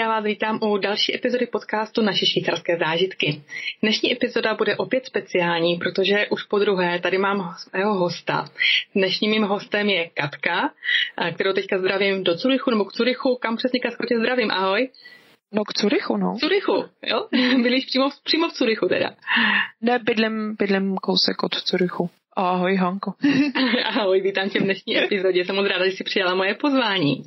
já vás vítám u další epizody podcastu Naše švýcarské zážitky. Dnešní epizoda bude opět speciální, protože už po druhé tady mám svého hosta. Dnešním mým hostem je Katka, kterou teďka zdravím do Curychu nebo k Curychu. Kam přesně Katko tě zdravím? Ahoj. No k Curychu, no. Curychu, jo? Byliš přímo, přímo v Curychu teda. Ne, bydlím, bydlím kousek od Curychu. Ahoj Hanko. Ahoj, vítám tě v dnešní epizodě. Jsem moc ráda, že jsi přijala moje pozvání.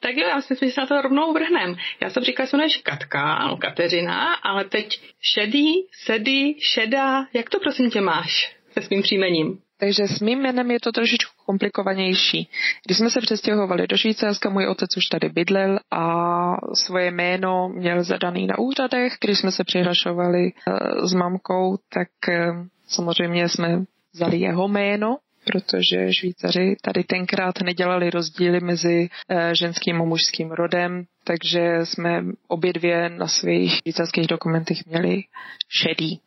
Tak jo, já si myslím, že se na to rovnou vrhnem. Já jsem říkala, že jmenuješ Katka, ano, Kateřina, ale teď šedý, sedý, šedá, jak to prosím tě máš se svým příjmením? Takže s mým jménem je to trošičku komplikovanější. Když jsme se přestěhovali do Švýcarska, můj otec už tady bydlel a svoje jméno měl zadaný na úřadech. Když jsme se přihlašovali uh, s mamkou, tak uh, samozřejmě jsme vzali jeho jméno, protože Švýcaři tady tenkrát nedělali rozdíly mezi eh, ženským a mužským rodem, takže jsme obě dvě na svých švýcarských dokumentech měli šedý.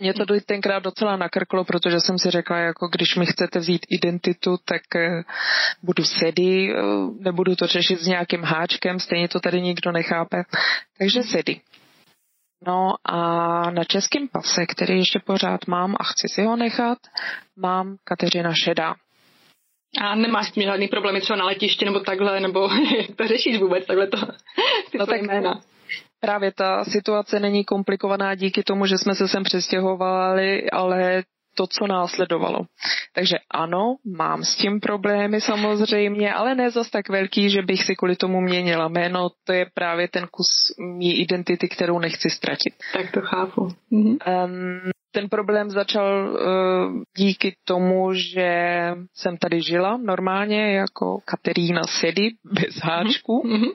Mě to tenkrát docela nakrklo, protože jsem si řekla, jako když mi chcete vzít identitu, tak eh, budu sedy, eh, nebudu to řešit s nějakým háčkem, stejně to tady nikdo nechápe. Takže sedy. No a na českém pase, který ještě pořád mám a chci si ho nechat, mám Kateřina Šedá. A nemáš s tím žádný problémy třeba na letišti nebo takhle, nebo jak to řešíš vůbec, takhle to, ty no tak jména? Právě ta situace není komplikovaná díky tomu, že jsme se sem přestěhovali, ale to, co následovalo. Takže ano, mám s tím problémy samozřejmě, ale ne zas tak velký, že bych si kvůli tomu měnila jméno. To je právě ten kus mý identity, kterou nechci ztratit. Tak to chápu. Mhm. Um, ten problém začal uh, díky tomu, že jsem tady žila normálně jako Katerína Sedy bez háčku. Mm-hmm.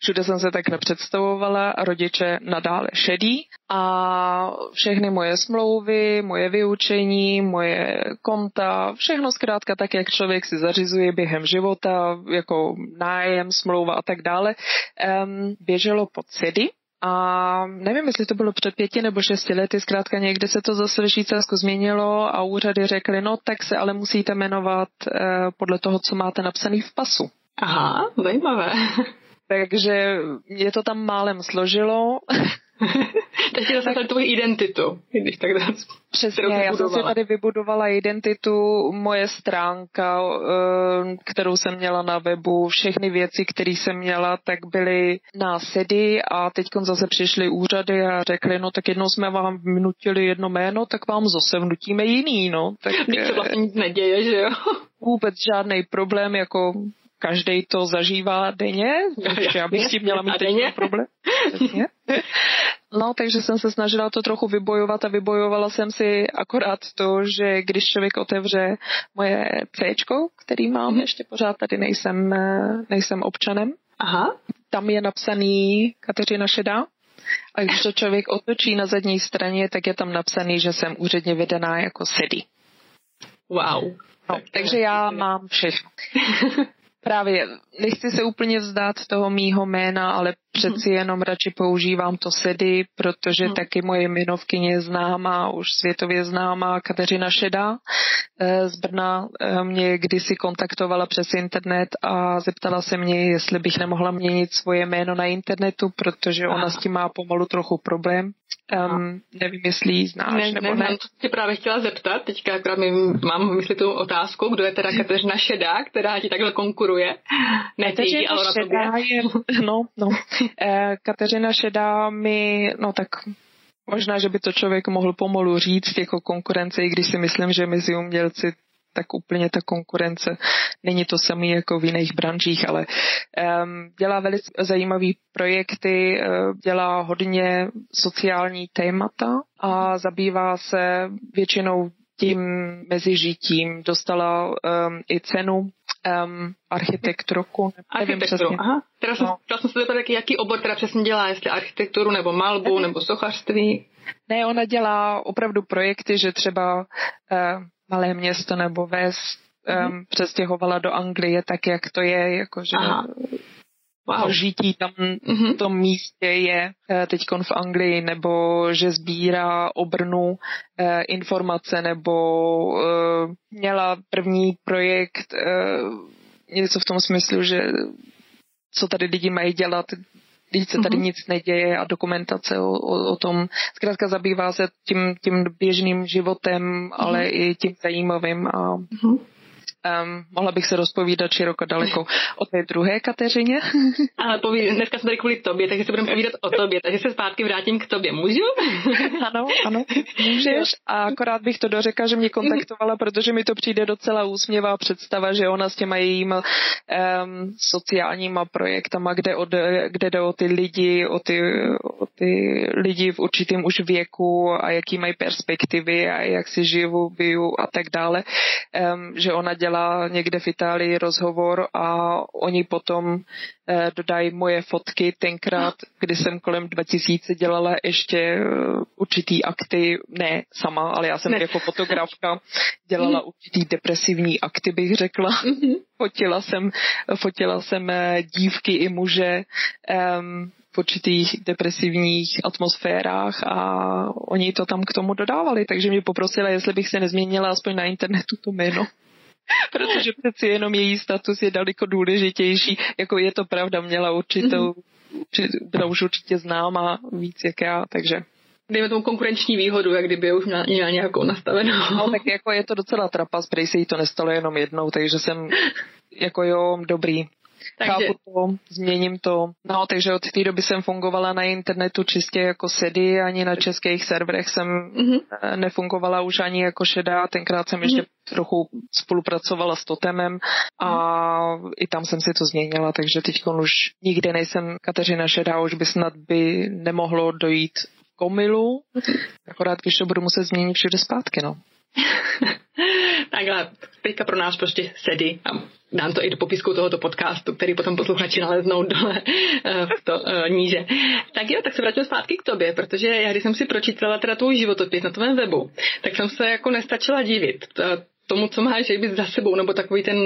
Všude jsem se takhle představovala, rodiče nadále šedí a všechny moje smlouvy, moje vyučení, moje konta, všechno zkrátka tak, jak člověk si zařizuje během života, jako nájem, smlouva a tak dále, běželo pod sedy. A nevím, jestli to bylo před pěti nebo šesti lety, zkrátka někde se to zase Švýcarsku změnilo a úřady řekly, no tak se ale musíte jmenovat uh, podle toho, co máte napsaný v pasu. Aha, zajímavé. Takže mě to tam málem složilo. Takže zase tak... tvoji identitu, když tak dá. Přesně, já jsem si tady vybudovala identitu, moje stránka, eh, kterou jsem měla na webu, všechny věci, které jsem měla, tak byly násedy a teď zase přišly úřady a řekli, no tak jednou jsme vám vnutili jedno jméno, tak vám zase vnutíme jiný, no. Tak, Teď se vlastně nic neděje, že jo? Vůbec žádný problém, jako každý to zažívá denně, takže já bych s tím měla mít denně problém. No, takže jsem se snažila to trochu vybojovat a vybojovala jsem si akorát to, že když člověk otevře moje C, který mám, mm. ještě pořád tady nejsem, nejsem občanem, Aha. tam je napsaný Kateřina Šedá, a když to člověk otočí na zadní straně, tak je tam napsaný, že jsem úředně vedená jako SEDI. Wow. No, takže já mám všechno. Právě nechci se úplně vzdát toho mýho jména, ale přeci mhm. jenom radši používám to sedy, protože hmm. taky moje jmenovkyně je známá, už světově známá Kateřina Šedá eh, z Brna eh, mě kdysi kontaktovala přes internet a zeptala se mě, jestli bych nemohla měnit svoje jméno na internetu, protože ona s tím má pomalu trochu problém. Um, nevím, jestli ji znáš ne, nebo ne. ne. Právě chtěla zeptat, teďka akorát mi, mám v mysli tu otázku, kdo je teda Kateřina Šedá, která ti takhle konkuruje. Ne ty, ale na tobě. Je, no, no. Eh, Kateřina Šedá mi, no tak možná, že by to člověk mohl pomalu říct jako konkurence, i když si myslím, že mezi umělci tak úplně ta konkurence není to samé jako v jiných branžích, ale um, dělá velice zajímavé projekty, uh, dělá hodně sociální témata a zabývá se většinou tím mezižitím. Dostala um, i cenu um, architekturu. Architekturu, aha. Teda jsem, no. jsem se zeptat, jaký, jaký obor teda přesně dělá, jestli architekturu nebo malbu nebo sochařství. Ne, ona dělá opravdu projekty, že třeba uh, malé město nebo ves um, přestěhovala do Anglie, tak jak to je, jakože wow. žití tam mm-hmm. v tom místě je uh, teď v Anglii, nebo že sbírá obrnu uh, informace, nebo uh, měla první projekt uh, něco v tom smyslu, že co tady lidi mají dělat, Teď se tady mm-hmm. nic neděje a dokumentace o, o, o tom. Zkrátka zabývá se tím, tím běžným životem, mm-hmm. ale i tím zajímavým a mm-hmm. Um, mohla bych se rozpovídat široko daleko o té druhé Kateřině. Ale poví, dneska jsme tady kvůli tobě, takže se budeme povídat o tobě, takže se zpátky vrátím k tobě. Můžu? ano, ano, můžeš. A akorát bych to dořekla, že mě kontaktovala, protože mi to přijde docela úsměvá představa, že ona s těma jejíma um, sociálníma projektama, kde, od, kde jde o ty lidi, o ty, o ty lidi v určitém už věku a jaký mají perspektivy a jak si žiju, biju a tak dále, um, že ona dělá dělá někde v Itálii rozhovor a oni potom eh, dodají moje fotky tenkrát, kdy jsem kolem 2000 dělala ještě eh, určitý akty, ne sama, ale já jsem ne. jako fotografka dělala mm. určitý depresivní akty, bych řekla. Mm-hmm. Fotila jsem, fotila jsem eh, dívky i muže, um, v určitých depresivních atmosférách a oni to tam k tomu dodávali, takže mě poprosila, jestli bych se nezměnila aspoň na internetu to jméno. protože přeci jenom její status je daleko důležitější. Jako je to pravda, měla určitou, byla už určitě známá víc jak já, takže dejme tomu konkurenční výhodu, jak kdyby už měla, měla nějakou nastavenou. No, tak jako je to docela trapas, prej se jí to nestalo jenom jednou, takže jsem jako jo, dobrý. Takže... Chápu to, změním to. No, takže od té doby jsem fungovala na internetu čistě jako sedy, ani na českých serverech jsem mm-hmm. nefungovala už ani jako šedá. Tenkrát jsem mm-hmm. ještě trochu spolupracovala s Totemem a mm-hmm. i tam jsem si to změnila, takže teď už nikdy nejsem Kateřina Šedá, už by snad by nemohlo dojít k omilu, mm-hmm. akorát když to budu muset změnit všude zpátky, no. Takhle, teďka pro nás prostě sedy a dám to i do popisku tohoto podcastu, který potom posluchači naleznou dole eh, v to uh, níže. Tak jo, tak se vrátím zpátky k tobě, protože já když jsem si pročítala teda tvůj životopis na tvém webu, tak jsem se jako nestačila divit tomu, co máš být za sebou, nebo takový ten,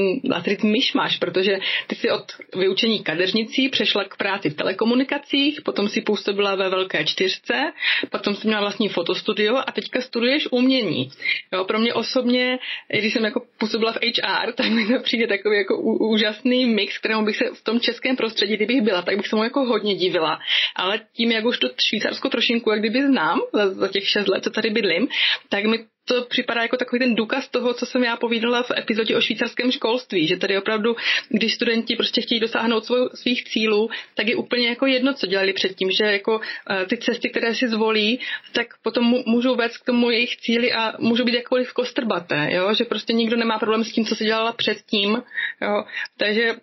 se říct, myšmaš, protože ty si od vyučení kadeřnicí přešla k práci v telekomunikacích, potom si působila ve velké čtyřce, potom si měla vlastní fotostudio a teďka studuješ umění. Jo, pro mě osobně, když jsem jako působila v HR, tak mi to přijde takový jako úžasný mix, kterému bych se v tom českém prostředí, kdybych byla, tak bych se mu jako hodně divila. Ale tím, jak už to Švýcarsko trošinku, jak kdyby znám za, za těch šest let, co tady bydlím, tak mi to připadá jako takový ten důkaz toho, co jsem já povídala v epizodě o švýcarském školství, že tady opravdu, když studenti prostě chtějí dosáhnout svou, svých cílů, tak je úplně jako jedno, co dělali předtím, že jako uh, ty cesty, které si zvolí, tak potom můžou vést k tomu jejich cíli a můžou být jakkoliv kostrbaté, jo? že prostě nikdo nemá problém s tím, co se dělala předtím. Jo? Takže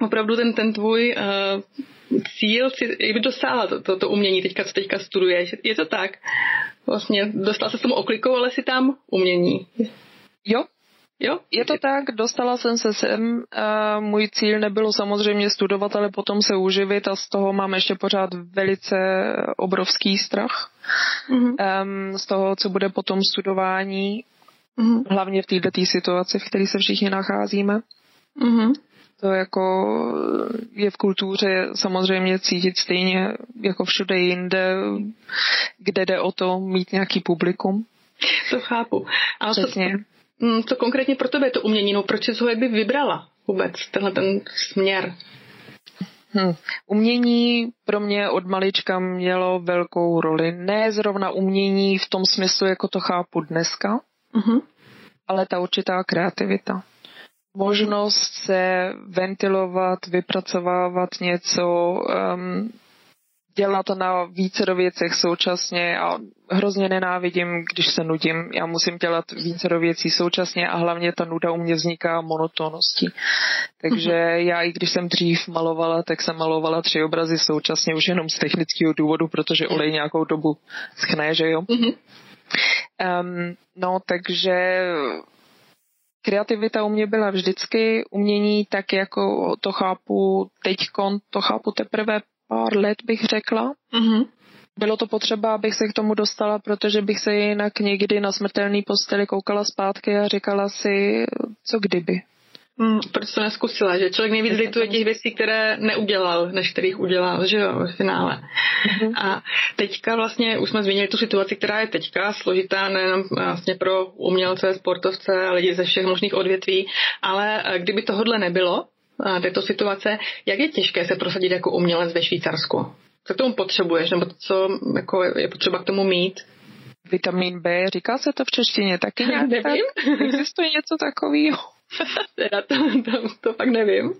opravdu ten, ten tvůj uh, cíl si by dosáhla to, to, to umění teďka, co teďka studuješ. Je to tak? Vlastně dostal se s tomu oklikou, ale si tam umění. Jo, Jo, je to tak, dostala jsem se sem. A můj cíl nebylo samozřejmě studovat, ale potom se uživit a z toho mám ještě pořád velice obrovský strach. Mm-hmm. Um, z toho, co bude potom studování, mm-hmm. hlavně v této situaci, v které se všichni nacházíme. Mm-hmm. To jako je v kultuře samozřejmě cítit stejně jako všude jinde, kde jde o to mít nějaký publikum. To chápu. Ale Přesně. Co, mm, co konkrétně pro tebe je to umění? No proč jsi ho jakby vybrala vůbec, tenhle ten směr? Hmm. Umění pro mě od malička mělo velkou roli. Ne zrovna umění v tom smyslu, jako to chápu dneska, uh-huh. ale ta určitá kreativita možnost se ventilovat, vypracovávat něco, um, dělat to na více do věcech současně a hrozně nenávidím, když se nudím. Já musím dělat více do věcí současně a hlavně ta nuda u mě vzniká monotónností. Takže mm-hmm. já i když jsem dřív malovala, tak jsem malovala tři obrazy současně už jenom z technického důvodu, protože olej nějakou dobu schne, že jo? Mm-hmm. Um, no, takže kreativita u mě byla vždycky, umění tak jako to chápu teďkon, to chápu teprve pár let bych řekla. Mm-hmm. Bylo to potřeba, abych se k tomu dostala, protože bych se jinak někdy na smrtelný posteli koukala zpátky a říkala si, co kdyby. Hmm, proč to neskusila, že člověk nejvíc lituje těch věcí, které neudělal, než kterých udělal, že jo, v finále. Mm-hmm. A teďka vlastně už jsme zmínili tu situaci, která je teďka složitá nejenom vlastně pro umělce, sportovce a lidi ze všech možných odvětví, ale eh, kdyby tohodle nebylo, této situace. Jak je těžké se prosadit jako umělec ve Švýcarsku? Co k tomu potřebuješ, nebo co jako je potřeba k tomu mít? Vitamin B, říká se to v češtině taky nějak? Nevím. Tak? Existuje něco takového? teda to, to, to fakt nevím.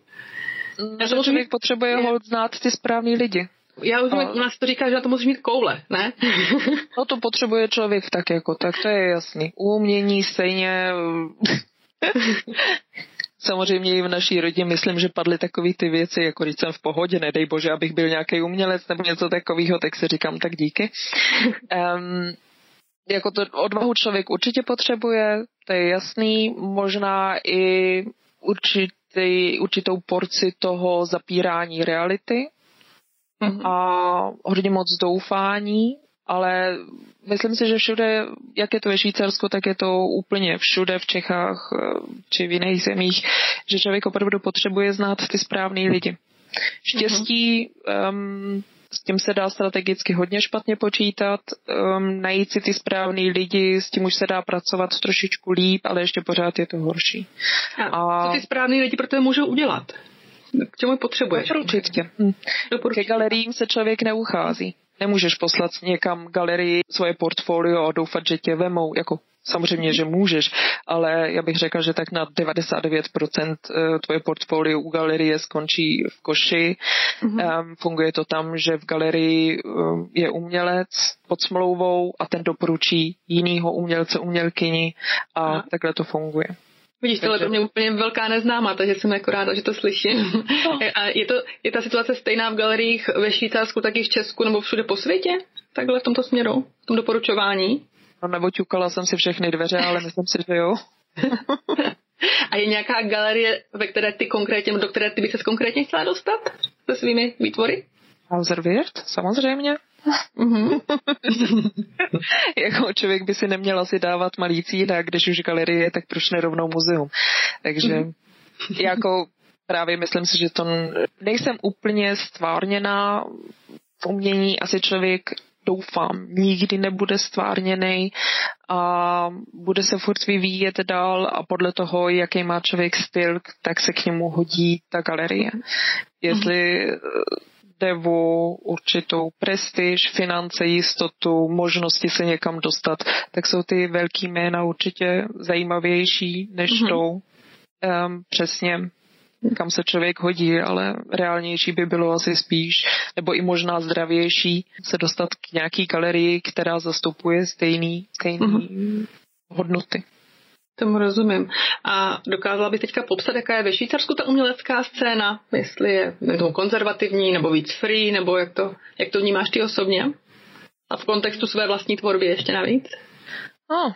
Já že člověk potřebuje je... hold znát ty správný lidi. Já už u nás to říká, že na to musíš mít koule, ne? no to potřebuje člověk tak jako, tak to je jasný. Umění stejně... Samozřejmě i v naší rodině myslím, že padly takové ty věci, jako když jsem v pohodě, nedej bože, abych byl nějaký umělec nebo něco takového, tak si říkám tak díky. Um, jako to odvahu člověk určitě potřebuje, to je jasný, možná i určitý, určitou porci toho zapírání reality mm-hmm. a hodně moc doufání, ale myslím si, že všude, jak je to ve Švýcarsku, tak je to úplně všude v Čechách eh, či v jiných zemích, že člověk opravdu potřebuje znát ty správný lidi. Štěstí mm-hmm. um, s tím se dá strategicky hodně špatně počítat, um, najít si ty správný lidi, s tím už se dá pracovat trošičku líp, ale ještě pořád je to horší. A, a... co ty správný lidi pro to můžou udělat? K čemu potřebuješ? Určitě. Hm. Ke galeriím se člověk neuchází. Nemůžeš poslat někam galerii svoje portfolio a doufat, že tě vemou. Jako Samozřejmě, že můžeš, ale já bych řekla, že tak na 99% eh, tvoje portfolio u galerie skončí v koši. Mm-hmm. Funguje to tam, že v galerii eh, je umělec pod smlouvou a ten doporučí jinýho umělce, umělkyni a Aha. takhle to funguje. Vidíš, tohle to mě úplně velká neznámá, takže jsem jako ráda, že to slyším. No. A je, to, je ta situace stejná v galeriích ve Švýcarsku, tak i v Česku nebo všude po světě? Takhle v tomto směru, v tom doporučování? No nebo ťukala jsem si všechny dveře, ale myslím si, že jo. A je nějaká galerie, ve které ty konkrétně, do které ty by se konkrétně chtěla dostat se svými výtvory? Hauserwirth, samozřejmě. Mm-hmm. jako člověk by si neměl asi dávat malý cína, když už galerie, tak proč ne rovnou muzeum. Takže mm-hmm. jako právě myslím si, že to nejsem úplně stvárněná v umění, asi člověk doufám, nikdy nebude stvárněný a bude se furt vyvíjet dál a podle toho, jaký má člověk styl, tak se k němu hodí ta galerie. Jestli jde o určitou prestiž, finance, jistotu, možnosti se někam dostat, tak jsou ty velký jména určitě zajímavější než mm-hmm. to um, přesně kam se člověk hodí, ale reálnější by bylo asi spíš, nebo i možná zdravější se dostat k nějaký galerii, která zastupuje stejný, stejný mm-hmm. hodnoty. Tomu rozumím. A dokázala bych teďka popsat, jaká je ve Švýcarsku ta umělecká scéna? Jestli je nebo konzervativní, nebo víc free, nebo jak to, jak to vnímáš ty osobně? A v kontextu své vlastní tvorby ještě navíc? No,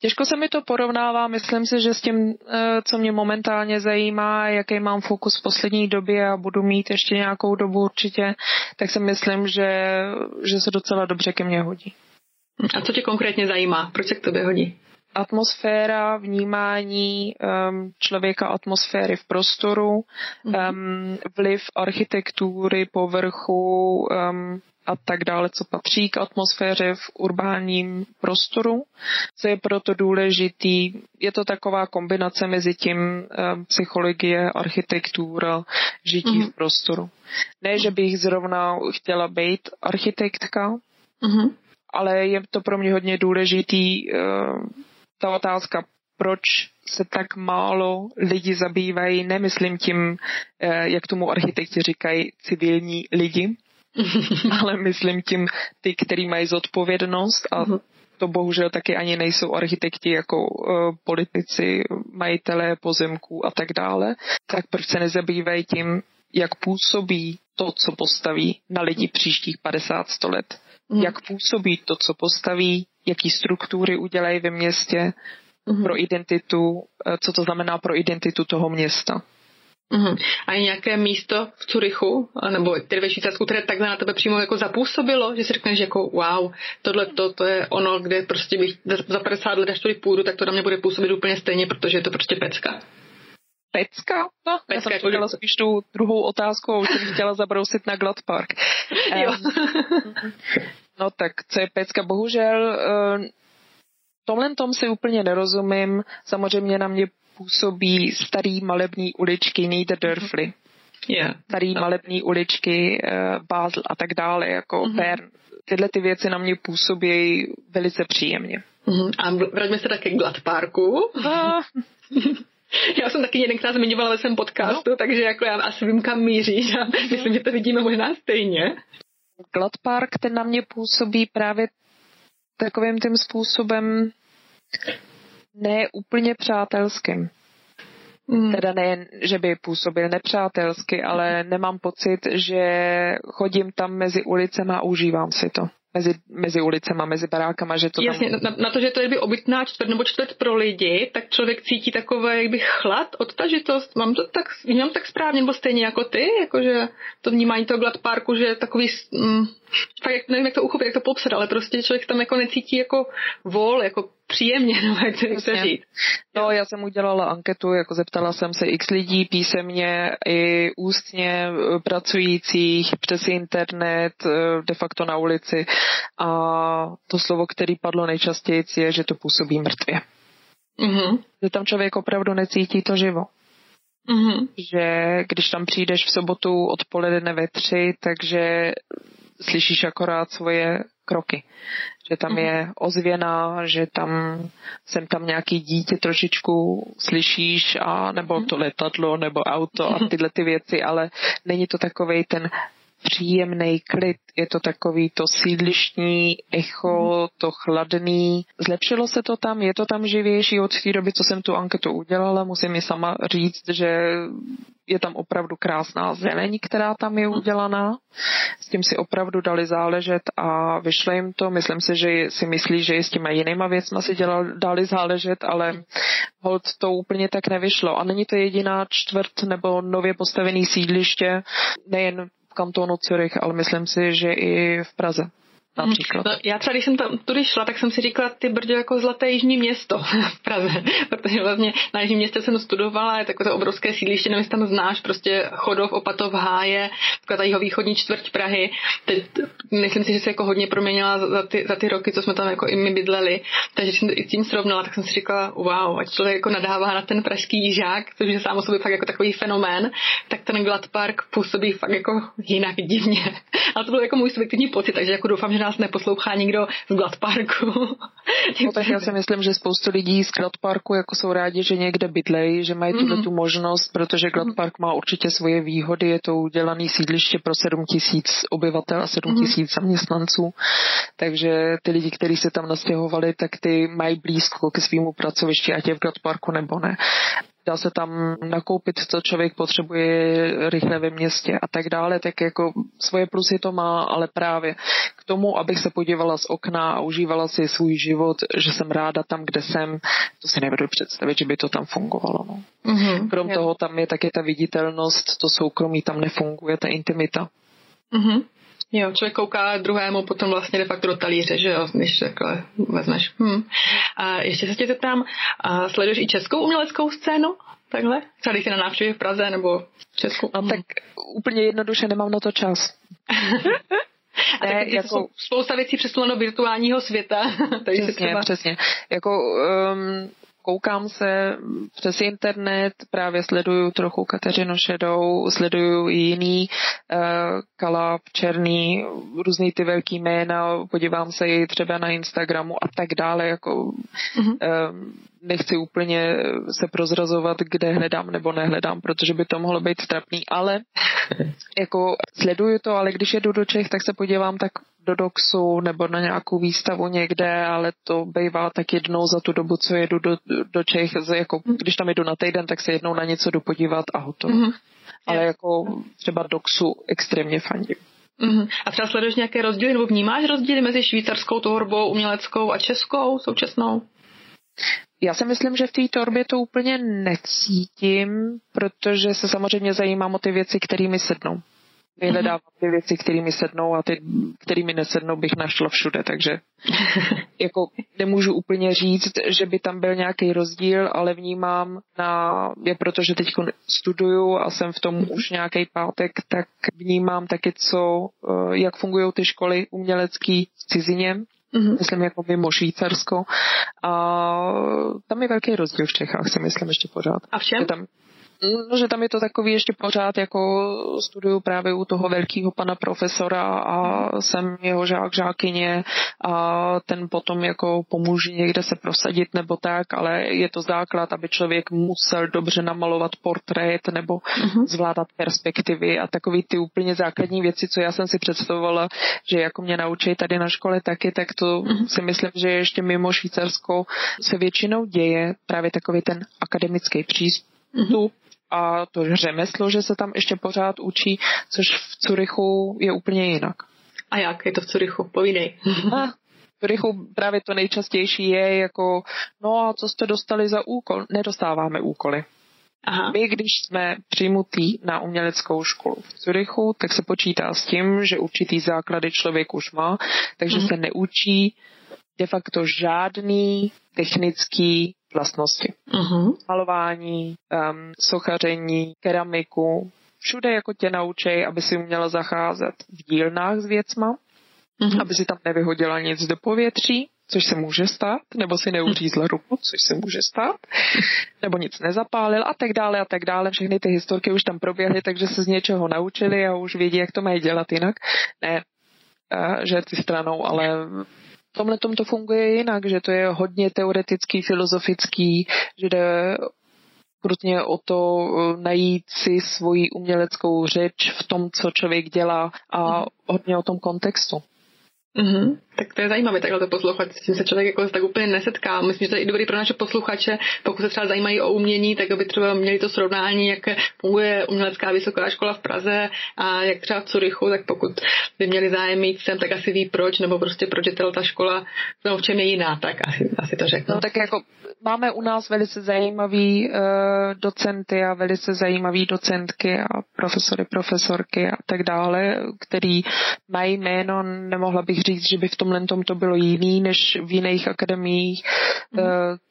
Těžko se mi to porovnává, myslím si, že s tím, eh, co mě momentálně zajímá, jaký mám fokus v poslední době a budu mít ještě nějakou dobu určitě, tak si myslím, že, že se docela dobře ke mně hodí. A co tě konkrétně zajímá? Proč se k tobě hodí? Atmosféra, vnímání um, člověka atmosféry v prostoru, um, vliv architektury, povrchu, um, a tak dále, co patří k atmosféře v urbánním prostoru. Co je proto důležitý, je to taková kombinace mezi tím eh, psychologie, architektura, žití mm-hmm. v prostoru. Ne, že bych zrovna chtěla být architektka, mm-hmm. ale je to pro mě hodně důležitý eh, ta otázka, proč se tak málo lidi zabývají, nemyslím tím, eh, jak tomu architekti říkají, civilní lidi, ale myslím tím ty, který mají zodpovědnost a mhm. to bohužel taky ani nejsou architekti jako uh, politici, majitelé pozemků a tak dále, tak proč se nezabývají tím, jak působí to, co postaví na lidi příštích 50-100 let. Mm. Jak působí to, co postaví, jaký struktury udělají ve městě mm. pro identitu, eh, co to znamená pro identitu toho města. Uhum. A je nějaké místo v Curychu, nebo tedy ve Švýcarsku, které takhle na tebe přímo jako zapůsobilo, že si řekneš jako wow, tohle to, to je ono, kde prostě bych za 50 let, až tudy půjdu, tak to na mě bude působit úplně stejně, protože je to prostě pecka. Pecka? No, pecka, já jsem chtěla spíš tu druhou otázku a už jsem chtěla zabrousit na Glad Park. Um, no tak, co je pecka? Bohužel uh, tomhle tom si úplně nerozumím. Samozřejmě na mě působí starý malební uličky Niederdörfly. Yeah. Starý no. malební uličky uh, Basel a tak dále, jako mm-hmm. Bern. Tyhle ty věci na mě působí velice příjemně. Mm-hmm. A vraťme se také k Gladparku. Jsem taky jedenkrát zmiňovala ve svém podcastu, no. takže jako já asi vím, kam míříš a myslím, že to vidíme možná stejně. Gladpark ten na mě působí právě takovým tím způsobem ne úplně přátelským. Mm. Teda ne, že by působil nepřátelsky, ale nemám pocit, že chodím tam mezi ulicema a užívám si to mezi, mezi ulicema, mezi barákama, že to Jasně, tam... na, na, to, že to je obytná čtvrt nebo čtvrt pro lidi, tak člověk cítí takové, jak bych chlad, odtažitost. Mám to tak, vnímám tak správně, nebo stejně jako ty, jakože to vnímání toho Glad Parku, že takový, mm, tak jak, nevím, jak to uchopit, jak to popsat, ale prostě člověk tam jako necítí jako vol, jako příjemně, no, jak to, jak to říct. No, já jsem udělala anketu, jako zeptala jsem se x lidí písemně i ústně eh, pracujících přes internet, eh, de facto na ulici a to slovo, který padlo nejčastěji, je, že to působí mrtvě. Mm-hmm. Že tam člověk opravdu necítí to živo. Mm-hmm. Že když tam přijdeš v sobotu odpoledne ve tři, takže slyšíš akorát svoje kroky. Že tam mm-hmm. je ozvěna, že tam jsem tam nějaký dítě trošičku slyšíš, a nebo to letadlo, nebo auto a tyhle ty věci, ale není to takový ten příjemný klid, je to takový to sídlištní echo, to chladný. Zlepšilo se to tam, je to tam živější od té doby, co jsem tu anketu udělala. Musím mi sama říct, že je tam opravdu krásná zeleň, která tam je udělaná. S tím si opravdu dali záležet a vyšlo jim to. Myslím si, že si myslí, že i s těma jinýma věcma si dělal, dali záležet, ale hold to úplně tak nevyšlo. A není to jediná čtvrt nebo nově postavený sídliště, nejen kantonu Zürich, ale myslím si, že i v Praze například. No, já třeba, když jsem tam tudy šla, tak jsem si říkala, ty brdě jako zlaté jižní město v Praze, protože vlastně na jižním městě jsem studovala, je takové to obrovské sídliště, nevím, tam znáš, prostě Chodov, Opatov, Háje, taková jeho východní čtvrť Prahy. Teď myslím si, že se jako hodně proměnila za ty, za ty roky, co jsme tam jako i my bydleli, takže když jsem to i s tím srovnala, tak jsem si říkala, wow, ať člověk jako nadává na ten pražský jižák, což je sám o sobě fakt jako takový fenomén, tak ten Glad Park působí fakt jako jinak divně. Ale to byl jako můj subjektivní pocit, takže jako doufám, že nás neposlouchá nikdo z Gladparku. no, tak já si myslím, že spoustu lidí z Gladparku jako jsou rádi, že někde bydlej, že mají mm-hmm. tu možnost, protože Gladpark má určitě svoje výhody, je to udělaný sídliště pro 7 tisíc obyvatel a 7 mhm. tisíc zaměstnanců, takže ty lidi, kteří se tam nastěhovali, tak ty mají blízko ke svýmu pracovišti, ať je v Gladparku nebo ne dá se tam nakoupit, co člověk potřebuje rychle ve městě a tak dále, tak jako svoje plusy to má, ale právě tomu, abych se podívala z okna a užívala si svůj život, že jsem ráda tam, kde jsem, to si nevedu představit, že by to tam fungovalo. No. Mm-hmm, Krom je. toho tam je také ta viditelnost, to soukromí tam nefunguje, ta intimita. Mm-hmm. Jo, člověk kouká druhému potom vlastně de facto do talíře, že jo, když takhle vezmeš. Hm. A ještě se tě zeptám, a sleduješ i českou uměleckou scénu? Takhle? Třeba když jsi na návštěvě v Praze nebo v Česku? No, tak úplně jednoduše nemám na to čas. A ne, jako... spousta věcí přesunulo do virtuálního světa. takže přesně, třeba... přesně. Jako um, koukám se přes internet, právě sleduju trochu Kateřinu Šedou, sleduju i jiný, uh, Kalab, Černý, různý ty velký jména, podívám se i třeba na Instagramu a tak dále, jako mm-hmm. uh, nechci úplně se prozrazovat, kde hledám nebo nehledám, protože by to mohlo být trapný, ale jako sleduju to, ale když jedu do Čech, tak se podívám tak do Doxu nebo na nějakou výstavu někde, ale to bývá tak jednou za tu dobu, co jedu do, do Čech, jako když tam jedu na týden, tak se jednou na něco jdu podívat a hotovo. Mm-hmm. Ale jako třeba Doxu extrémně fandím. Mm-hmm. A třeba sleduješ nějaké rozdíly, nebo vnímáš rozdíly mezi švýcarskou tvorbou uměleckou a českou současnou? Já si myslím, že v té torbě to úplně necítím, protože se samozřejmě zajímám o ty věci, kterými sednou. Vyhledávám ty věci, kterými sednou a ty, kterými nesednou, bych našla všude, takže jako nemůžu úplně říct, že by tam byl nějaký rozdíl, ale vnímám na, je protože teď studuju a jsem v tom už nějaký pátek, tak vnímám taky, co, eh, jak fungují ty školy umělecký v cizině mm-hmm. myslím jako mimo Švýcarsko. A tam je velký rozdíl v Čechách, si myslím ještě pořád. A v čem? Je tam, No, že tam je to takový ještě pořád jako studuju právě u toho velkého pana profesora a jsem jeho žák, žákyně a ten potom jako pomůže někde se prosadit nebo tak, ale je to základ, aby člověk musel dobře namalovat portrét nebo uh-huh. zvládat perspektivy a takový ty úplně základní věci, co já jsem si představovala, že jako mě naučí tady na škole taky, tak to uh-huh. si myslím, že ještě mimo Švýcarsko se většinou děje právě takový ten akademický přístup, uh-huh a to řemeslo, že se tam ještě pořád učí, což v Curychu je úplně jinak. A jak je to v Curychu? Povídej. V Curychu právě to nejčastější je jako, no a co jste dostali za úkol? Nedostáváme úkoly. Aha. My, když jsme přijmutí na uměleckou školu v Curychu, tak se počítá s tím, že určitý základy člověk už má, takže mm. se neučí de facto žádný technický vlastnosti. Uh-huh. Malování, um, sochaření, keramiku, všude jako tě naučej, aby si uměla zacházet v dílnách s věcma, uh-huh. aby si tam nevyhodila nic do povětří, což se může stát, nebo si neuřízla ruku, což se může stát, nebo nic nezapálil a tak dále a tak dále. Všechny ty historky už tam proběhly, takže se z něčeho naučili a už vědí, jak to mají dělat jinak. Ne, uh, že ty stranou, ale tomhle tom to funguje jinak, že to je hodně teoretický, filozofický, že jde krutně o to eh, najít si svoji uměleckou řeč v tom, co člověk dělá a hodně o tom kontextu. Mm-hmm. Tak to je zajímavé takhle to poslouchat, s tím se člověk jako tak úplně nesetká. Myslím, že to je i dobrý pro naše posluchače, pokud se třeba zajímají o umění, tak aby třeba měli to srovnání, jak funguje umělecká vysoká škola v Praze a jak třeba v Curychu, tak pokud by měli zájem mít sem, tak asi ví proč, nebo prostě proč je ta škola no, v čem je jiná, tak asi, asi to řeknu. No tak jako máme u nás velice zajímavý uh, docenty a velice zajímavý docentky a profesory, profesorky a tak dále, který mají jméno, nemohla bych říct, že by v tomhle tom to bylo jiný než v jiných akademiích. Mm. Uh,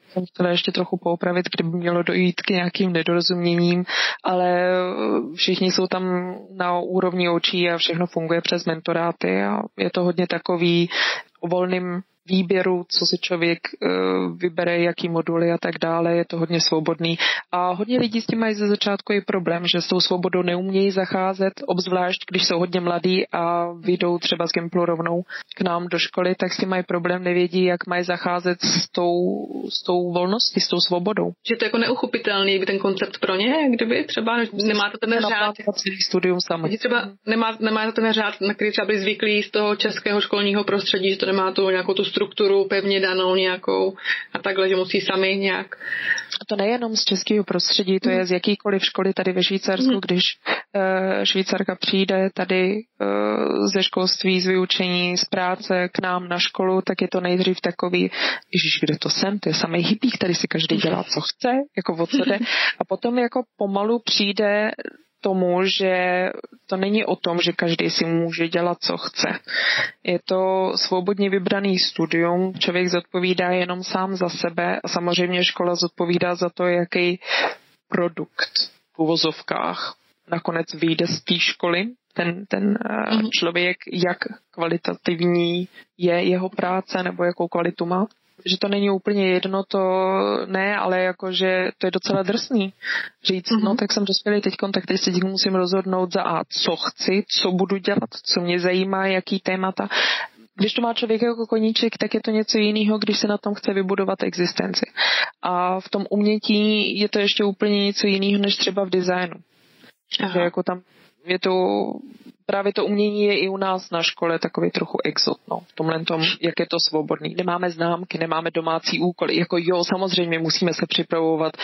jsem chtěla ještě trochu poupravit, kdyby mělo dojít k nějakým nedorozuměním, ale všichni jsou tam na úrovni očí a všechno funguje přes mentoráty a je to hodně takový o volným výběru, co si člověk uh, vybere, jaký moduly a tak dále, je to hodně svobodný. A hodně lidí s tím mají ze začátku i problém, že s tou svobodou neumějí zacházet, obzvlášť když jsou hodně mladí a vyjdou třeba z Gimplu rovnou k nám do školy, tak s tím mají problém, nevědí, jak mají zacházet s tou, s tou volností, s tou svobodou. Že to je jako neuchopitelný by ten koncept pro ně, kdyby třeba nemá to ten řád. studium sami. Třeba nemá, nemá to ten řád, na který třeba by zvyklí z toho českého školního prostředí, že to nemá tu nějakou tu strukturu pevně danou nějakou a takhle, že musí sami nějak. A to nejenom z českého prostředí, to je z jakýkoliv školy tady ve Švýcarsku, hmm. když uh, Švýcarka přijde tady uh, ze školství, z vyučení, z práce k nám na školu, tak je to nejdřív takový, ježiš, kde to jsem, to je samý hippík, tady si každý dělá, co chce, jako o co jde. A potom jako pomalu přijde tomu, že to není o tom, že každý si může dělat, co chce. Je to svobodně vybraný studium, člověk zodpovídá jenom sám za sebe a samozřejmě škola zodpovídá za to, jaký produkt v uvozovkách nakonec vyjde z té školy, ten, ten mm-hmm. člověk, jak kvalitativní je jeho práce nebo jakou kvalitu má že to není úplně jedno, to ne, ale jakože to je docela drsný říct, mm-hmm. no tak jsem dospělý teď tak teď si musím rozhodnout za a co chci, co budu dělat, co mě zajímá, jaký témata. Když to má člověk jako koníček, tak je to něco jiného, když se na tom chce vybudovat existenci. A v tom umětí je to ještě úplně něco jiného, než třeba v designu. Aha. Že jako tam je to právě to umění je i u nás na škole takový trochu exot, no, v tomhle tom, jak je to svobodný. Nemáme známky, nemáme domácí úkoly. Jako jo, samozřejmě musíme se připravovat,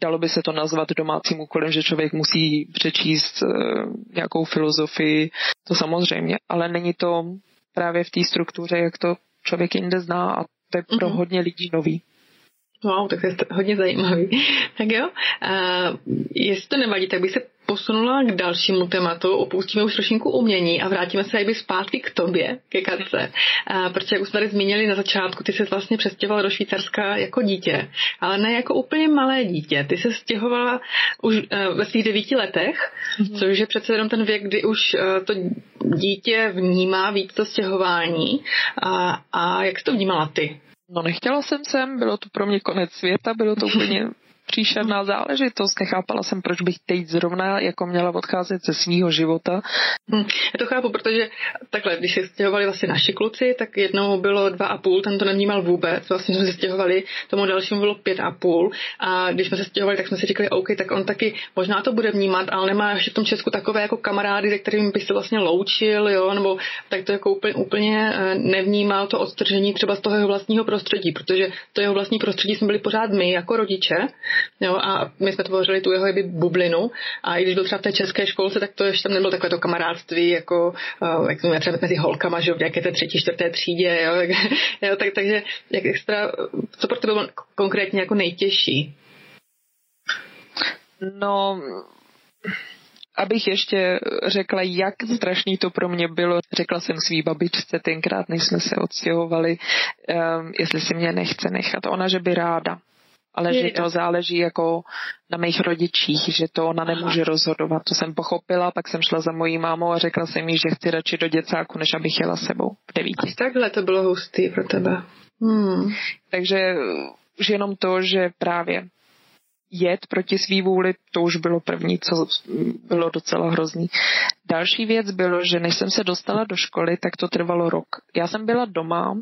dalo by se to nazvat domácím úkolem, že člověk musí přečíst uh, nějakou filozofii, to samozřejmě, ale není to právě v té struktuře, jak to člověk jinde zná a to je pro mm-hmm. hodně lidí nový. Wow, tak to je hodně zajímavý. Tak jo, uh, jestli to nevadí, tak bych se posunula k dalšímu tématu, opustíme už trošinku umění a vrátíme se jakby zpátky k tobě, ke Katce. Protože jak už jsme tady zmínili na začátku, ty se vlastně přestěhovala do Švýcarska jako dítě, ale ne jako úplně malé dítě. Ty se stěhovala už uh, ve svých devíti letech, mm-hmm. což je přece jenom ten věk, kdy už uh, to dítě vnímá víc to stěhování a, a jak jsi to vnímala ty? No nechtěla jsem sem, bylo to pro mě konec světa, bylo to úplně příšerná záležitost. Nechápala jsem, proč bych teď zrovna jako měla odcházet ze svého života. Hmm, já to chápu, protože takhle, když se stěhovali vlastně naši kluci, tak jednou bylo dva a půl, ten to nevnímal vůbec. Vlastně jsme se stěhovali, tomu dalšímu bylo pět a půl. A když jsme se stěhovali, tak jsme si říkali, OK, tak on taky možná to bude vnímat, ale nemá ještě v tom Česku takové jako kamarády, se kterými by se vlastně loučil, jo, nebo tak to jako úplně, úplně eh, nevnímal to odstržení třeba z toho jeho vlastního prostředí, protože to jeho vlastní prostředí jsme byli pořád my jako rodiče Jo, a my jsme tvořili tu jeho jeby bublinu a i když byl třeba v té české školce, tak to ještě tam nebylo takové to kamarádství, jako uh, jak jsme třeba mezi holkama, že v nějaké té třetí, čtvrté třídě, jo, tak, jo, tak, takže jak extra, co pro tebe bylo konkrétně jako nejtěžší? No, abych ještě řekla, jak strašný to pro mě bylo, řekla jsem svý babičce tenkrát, než jsme se odstěhovali, um, jestli si mě nechce nechat. Ona, že by ráda ale že to záleží jako na mých rodičích, že to ona nemůže rozhodovat. To jsem pochopila, pak jsem šla za mojí mámou a řekla jsem jí, že chci radši do děcáku, než abych jela sebou v devíti. Takhle to bylo hustý pro tebe. Hmm. Takže už jenom to, že právě jet proti svý vůli, to už bylo první, co bylo docela hrozný. Další věc bylo, že než jsem se dostala do školy, tak to trvalo rok. Já jsem byla doma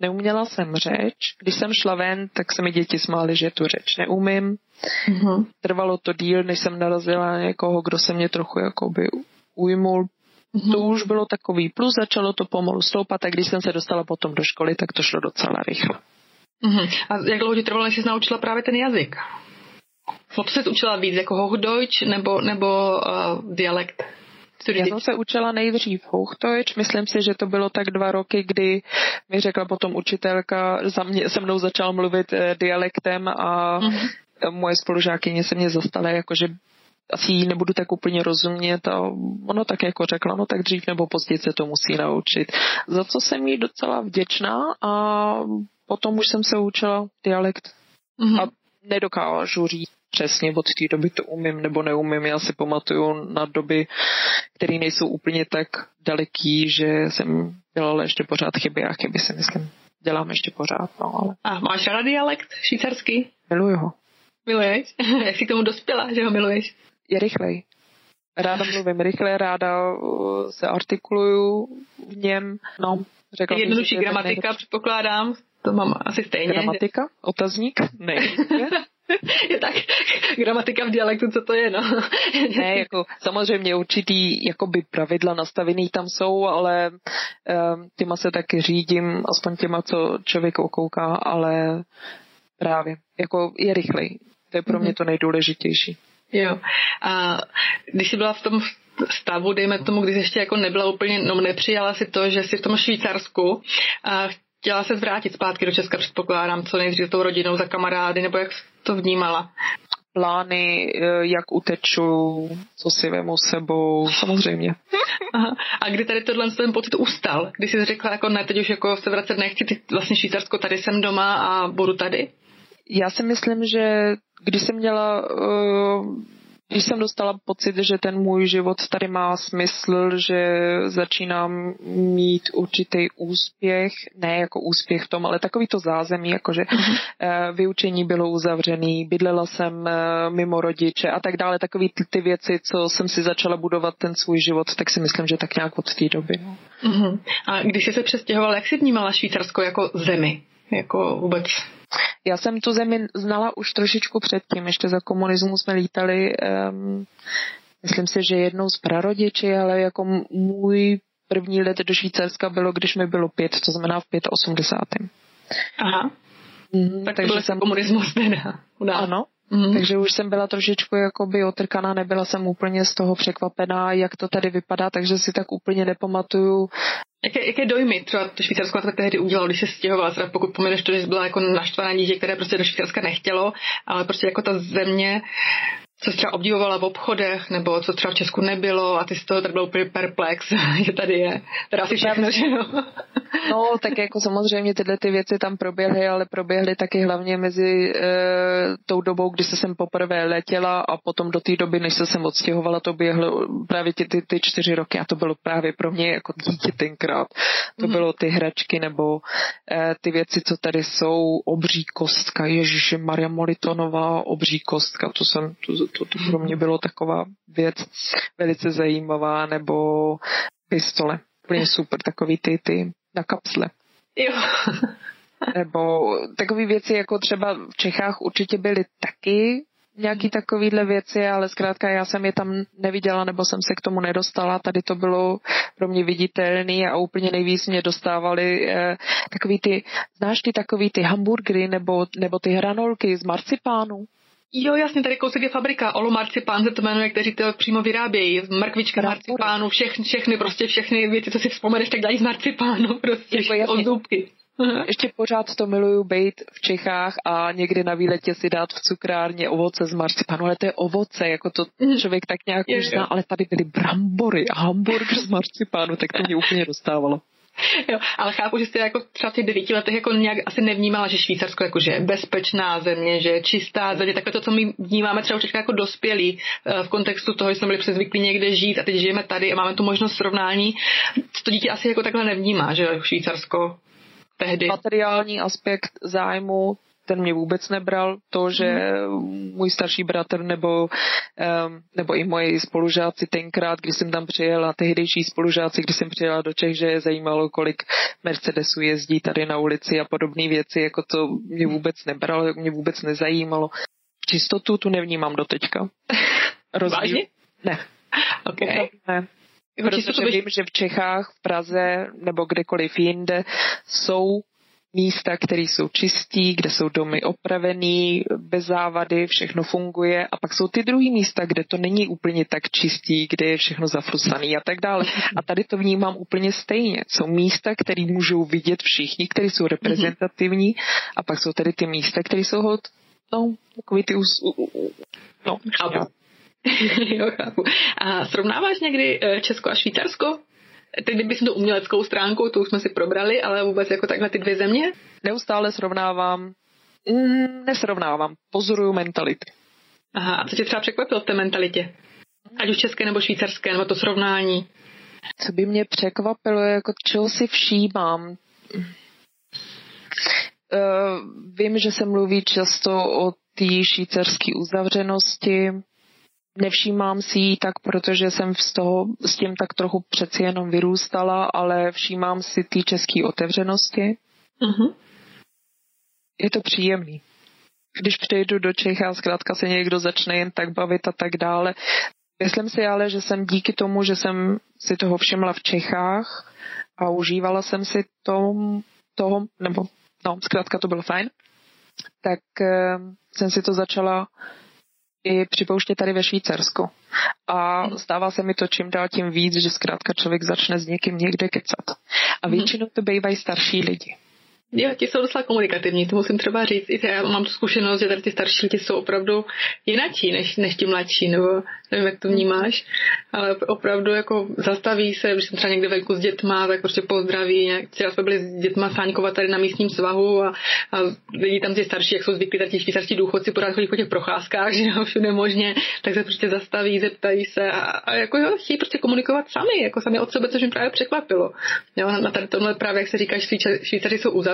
Neuměla jsem řeč. Když jsem šla ven, tak se mi děti smály, že tu řeč neumím. Mm-hmm. Trvalo to díl, než jsem narazila na někoho, kdo se mě trochu jakoby ujmul. Mm-hmm. To už bylo takový plus, začalo to pomalu stoupat a když jsem se dostala potom do školy, tak to šlo docela rychle. Mm-hmm. A jak dlouho ti trvalo, než jsi naučila právě ten jazyk? Co jsi učila víc, jako Hochdeutsch nebo, nebo uh, dialekt? Já jsem se učila nejdřív Hochdeutsch, myslím si, že to bylo tak dva roky, kdy mi řekla potom učitelka, za mě, se mnou začal mluvit eh, dialektem a mm-hmm. moje spolužákyně se mě zastala, jakože asi jí nebudu tak úplně rozumět a ono tak jako řekla, no tak dřív nebo později se to musí naučit. Za co jsem jí docela vděčná a potom už jsem se učila dialekt mm-hmm. a nedokážu říct přesně od té doby to umím nebo neumím. Já si pamatuju na doby, které nejsou úplně tak daleký, že jsem dělala ještě pořád chyby a chyby si myslím dělám ještě pořád. No, ale... A máš rád dialekt švýcarský? Miluju ho. Miluješ? Jak jsi k tomu dospěla, že ho miluješ? Je rychlej. Ráda mluvím rychle, ráda uh, se artikuluju v něm. No, řekla Jednodušší gramatika, předpokládám. To mám asi stejně. Gramatika? Otazník? Ne. je tak, gramatika v dialektu, co to je, no. ne, jako samozřejmě určitý jakoby pravidla nastavený tam jsou, ale um, těma se taky řídím, aspoň těma, co člověk okouká, ale právě, jako je rychlej. To je pro mě mhm. to nejdůležitější. Jo. A když jsi byla v tom stavu, dejme tomu, když ještě jako nebyla úplně, no nepřijala si to, že jsi v tom Švýcarsku a chtěla se zvrátit zpátky do Česka, předpokládám, co nejdřív s tou rodinou za kamarády, nebo jak to vnímala? Plány, eh, jak uteču, co si vemu sebou, samozřejmě. Aha. A kdy tady tohle ten pocit ustal? Když jsi řekla, jako ne, teď už jako se vracet nechci, ty vlastně Švýcarsko, tady jsem doma a budu tady? Já si myslím, že když jsem měla uh, když jsem dostala pocit, že ten můj život tady má smysl, že začínám mít určitý úspěch, ne jako úspěch v tom, ale takový to zázemí, jakože mm-hmm. vyučení bylo uzavřený, bydlela jsem eh, mimo rodiče a tak dále, takový ty, ty věci, co jsem si začala budovat ten svůj život, tak si myslím, že tak nějak od té doby. Mm-hmm. A když jsi se přestěhovala, jak jsi vnímala Švýcarsko jako zemi? Jako vůbec já jsem tu zemi znala už trošičku předtím, ještě za komunismu jsme lítali, um, myslím si, že jednou z prarodiči, ale jako můj první let do Švýcarska bylo, když mi bylo pět, to znamená v 85. Aha. Mm, tak takže byl jsem komunismus teda. Ano, Mm. Takže už jsem byla trošičku jakoby otrkaná, nebyla jsem úplně z toho překvapená, jak to tady vypadá, takže si tak úplně nepamatuju. Jaké, jaké dojmy třeba to Švýcarsko tak tehdy udělalo, když se stěhovala, teda pokud pomeneš to, že byla jako naštvaná dítě, které prostě do Švýcarska nechtělo, ale prostě jako ta země, co třeba obdivovala v obchodech, nebo co třeba v Česku nebylo a ty z toho tak byl úplně perplex, že tady je. Teda asi všechno, že no. No, tak jako samozřejmě tyhle ty věci tam proběhly, ale proběhly taky hlavně mezi e, tou dobou, kdy se sem poprvé letěla a potom do té doby, než se sem odstěhovala, to běhlo právě ty, ty, ty čtyři roky a to bylo právě pro mě jako dítě tenkrát. To mm. bylo ty hračky nebo e, ty věci, co tady jsou, obří kostka, Ježíše Maria Molitonová, obří kostka, to jsem, to, to, to pro mě bylo taková věc velice zajímavá, nebo pistole. Úplně super, takový ty, ty na kapsle. Jo. nebo takové věci, jako třeba v Čechách určitě byly taky nějaký takovýhle věci, ale zkrátka já jsem je tam neviděla, nebo jsem se k tomu nedostala. Tady to bylo pro mě viditelný a úplně nejvíc mě dostávali eh, takový ty, znáš ty takový ty hamburgery nebo, nebo ty hranolky z marcipánu? Jo, jasně, tady kousek je fabrika, Olo Marcipán se to jmenuje, kteří to přímo vyrábějí. Mrkvička marcipánu, všechny, všechny, prostě všechny věci, co si vzpomeneš, tak dají z marcipánu, prostě jako ozdůbky. Ještě pořád to miluju být v Čechách a někdy na výletě si dát v cukrárně ovoce z marcipánu, ale to je ovoce, jako to mhm. člověk tak nějak už zná, ale tady byly brambory a hamburger z marcipánu, tak to mě úplně dostávalo. Jo, ale chápu, že jste jako třeba v těch devíti letech jako nějak asi nevnímala, že Švýcarsko jako, že je bezpečná země, že je čistá země, takhle to, co my vnímáme třeba už jako dospělí eh, v kontextu toho, že jsme byli přezvyklí někde žít a teď žijeme tady a máme tu možnost srovnání. To dítě asi jako takhle nevnímá, že Švýcarsko tehdy. Materiální aspekt zájmu ten mě vůbec nebral. To, že můj starší bratr nebo, nebo i moji spolužáci tenkrát, když jsem tam přijela, tehdejší spolužáci, když jsem přijela do Čech, že je zajímalo, kolik Mercedesů jezdí tady na ulici a podobné věci, jako to mě vůbec nebralo, mě vůbec nezajímalo. Čistotu tu nevnímám do teďka. Vážně? Ne. Okay. Ne, ne. Protože vím, že v Čechách, v Praze nebo kdekoliv jinde jsou místa, které jsou čistí, kde jsou domy opravený, bez závady, všechno funguje a pak jsou ty druhé místa, kde to není úplně tak čistý, kde je všechno zafrusaný a tak dále. A tady to vnímám úplně stejně. Jsou místa, které můžou vidět všichni, které jsou reprezentativní a pak jsou tady ty místa, které jsou hod, no, takový ty us, no, chápu. jo, chápu. A srovnáváš někdy eh, Česko a Švýcarsko? Teď kdyby to uměleckou stránkou, to už jsme si probrali, ale vůbec jako takhle ty dvě země? Neustále srovnávám, mm, nesrovnávám, pozoruju mentality. Aha, a co tě třeba překvapilo v té mentalitě? Ať už české nebo švýcarské, nebo to srovnání? Co by mě překvapilo, jako čeho si všímám? Uh, vím, že se mluví často o té švýcarské uzavřenosti, Nevšímám si ji tak, protože jsem z toho, s tím tak trochu přeci jenom vyrůstala, ale všímám si ty české otevřenosti. Uh-huh. Je to příjemný. Když přejdu do Čech a zkrátka se někdo začne jen tak bavit a tak dále. Myslím si ale, že jsem díky tomu, že jsem si toho všimla v Čechách a užívala jsem si tom, toho, nebo no, zkrátka to bylo fajn, tak uh, jsem si to začala i připouštět tady ve Švýcarsku. A stává se mi to čím dál tím víc, že zkrátka člověk začne s někým někde kecat. A mhm. většinou to bývají starší lidi. Jo, ti jsou docela komunikativní, to musím třeba říct. I já mám tu zkušenost, že tady ty starší lidi jsou opravdu jinačí než, než ti mladší, nebo nevím, jak to vnímáš, ale opravdu jako zastaví se, když jsem třeba někde venku s dětma, tak prostě pozdraví. Včera jsme byli s dětma sáňkovat tady na místním svahu a, a lidi tam ty starší, jak jsou zvyklí, tady ti švýcarští důchodci pořád chodí po těch procházkách, že jo, všude možně, tak se prostě zastaví, zeptají se a, a jako jo, chtějí prostě komunikovat sami, jako sami od sebe, což mi právě překvapilo. Jo, na tady tomhle právě, jak se říká, Švýcaři jsou uzavření,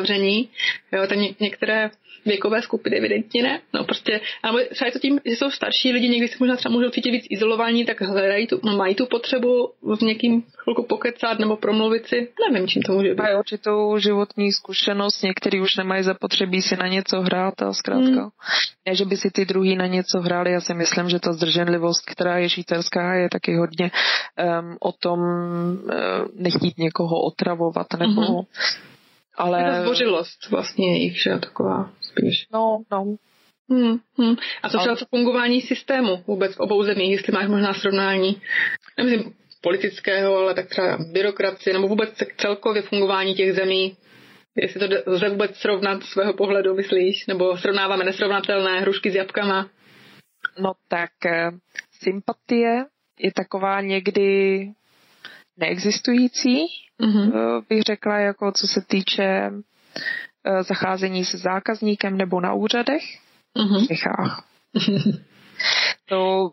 jo, tak ně, některé věkové skupiny evidentně ne. No prostě, ale třeba je to tím, že jsou starší lidi, někdy se možná třeba můžou cítit víc izolovaní, tak hledají tu, no, mají tu potřebu s někým chvilku pokecat nebo promluvit si. Nevím, čím to může být. Mají určitou životní zkušenost, někteří už nemají zapotřebí si na něco hrát a zkrátka. Hmm. Ne, že by si ty druhý na něco hráli, já si myslím, že ta zdrženlivost, která je švýcarská, je taky hodně um, o tom um, nechtít někoho otravovat nebo hmm ale... Je to zdvořilost vlastně jejich, že taková spíš. No, no. Hmm, hmm. A co třeba to fungování systému vůbec v obou zemích, jestli máš možná srovnání, nemyslím politického, ale tak třeba byrokracie, nebo vůbec celkově fungování těch zemí, jestli to lze vůbec srovnat z svého pohledu, myslíš? Nebo srovnáváme nesrovnatelné hrušky s jabkama? No tak eh, sympatie je taková někdy neexistující, mm-hmm. bych řekla, jako co se týče eh, zacházení se zákazníkem nebo na úřadech mm-hmm. v Čechách. to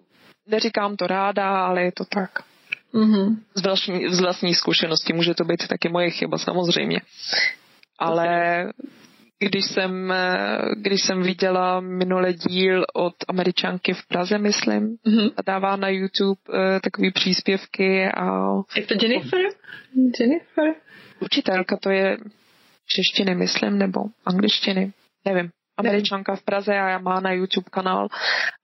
neříkám to ráda, ale je to tak. Mm-hmm. Z, vlastní, z vlastní zkušenosti může to být taky moje chyba, samozřejmě. Ale když jsem, když jsem viděla minulý díl od američanky v Praze, myslím, mm-hmm. a dává na YouTube uh, takový příspěvky a... Je to Jennifer? Jennifer? Učitelka to je češtiny, myslím, nebo angličtiny, nevím američanka v Praze a má na YouTube kanál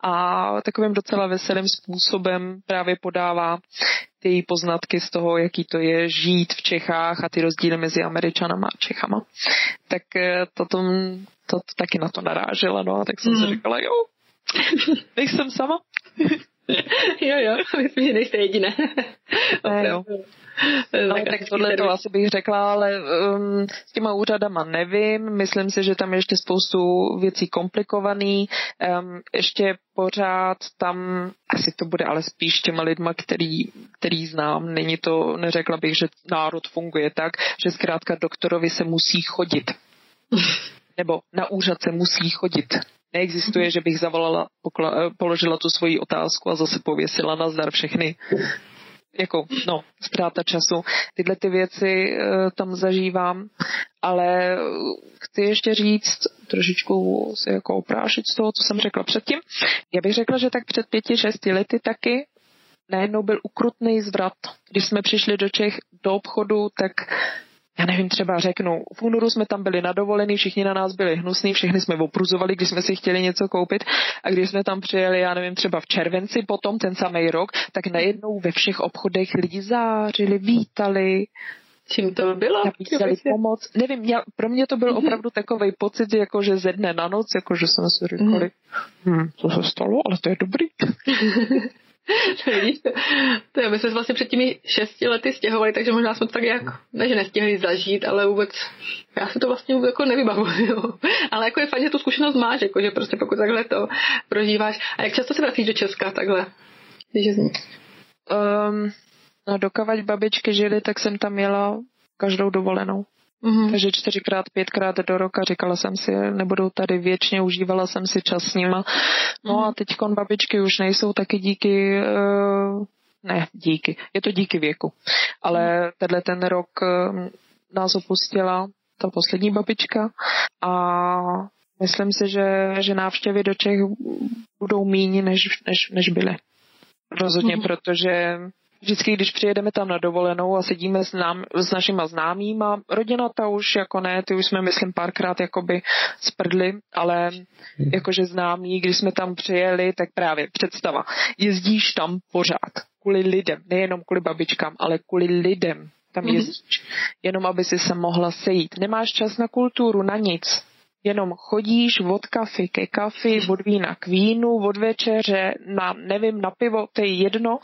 a takovým docela veselým způsobem právě podává ty poznatky z toho, jaký to je žít v Čechách a ty rozdíly mezi Američanama a Čechama. Tak eh, to, to, to, taky na to narážela, no a tak jsem mm. si mhm. říkala, jo, nejsem sama. jo, jo, myslím, že nejste jediné. ne, jo. No, tak tohle to asi bych řekla, ale um, s těma úřadama nevím. Myslím si, že tam je ještě spoustu věcí komplikovaný. Um, ještě pořád tam, asi to bude ale spíš těma lidma, který, který znám. Není to, neřekla bych, že národ funguje tak, že zkrátka doktorovi se musí chodit. Nebo na úřad se musí chodit. Neexistuje, že bych zavolala, pokla, položila tu svoji otázku a zase pověsila na zdar všechny jako, no, ztráta času. Tyhle ty věci uh, tam zažívám, ale chci ještě říct, trošičku se jako oprášit z toho, co jsem řekla předtím. Já bych řekla, že tak před pěti, šesti lety taky najednou byl ukrutný zvrat. Když jsme přišli do Čech do obchodu, tak já nevím, třeba řeknu, v únoru jsme tam byli na dovolený, všichni na nás byli hnusní, všichni jsme opruzovali, když jsme si chtěli něco koupit a když jsme tam přijeli, já nevím, třeba v červenci potom, ten samý rok, tak najednou ve všech obchodech lidi zářili, vítali, Čím to bylo? Nabízeli pomoc. Nevím, já, pro mě to byl mm-hmm. opravdu takový pocit, jako že ze dne na noc, jako že jsme si říkali, mm. hm, co se stalo, ale to je dobrý. To? je, my jsme vlastně před těmi šesti lety stěhovali, takže možná jsme to tak jak, ne že nestihli zažít, ale vůbec, já si to vlastně vůbec jako nevybavuju. ale jako je fajn, že tu zkušenost máš, jako, že prostě pokud takhle to prožíváš. A jak často se vracíš do Česka takhle? Když um, no dokavať babičky žili, tak jsem tam jela každou dovolenou. Mm-hmm. Takže čtyřikrát, pětkrát do roka říkala jsem si, nebudou tady věčně, užívala jsem si čas s nima. No mm-hmm. a teď babičky už nejsou taky díky, uh, ne díky, je to díky věku. Ale mm-hmm. tenhle ten rok uh, nás opustila ta poslední babička a myslím si, že, že návštěvy do Čech budou míní, než, než, než byly. Rozhodně, mm-hmm. protože vždycky, když přijedeme tam na dovolenou a sedíme s, nám, s našima známýma, rodina ta už jako ne, ty už jsme myslím párkrát jakoby sprdli, ale hmm. jakože známí, když jsme tam přijeli, tak právě představa, jezdíš tam pořád kvůli lidem, nejenom kvůli babičkám, ale kvůli lidem tam mhm. jezdíš, jenom aby si se mohla sejít. Nemáš čas na kulturu, na nic jenom chodíš od kafy ke kafy, od vína k vínu, od večeře na, nevím, na pivo, to je jedno,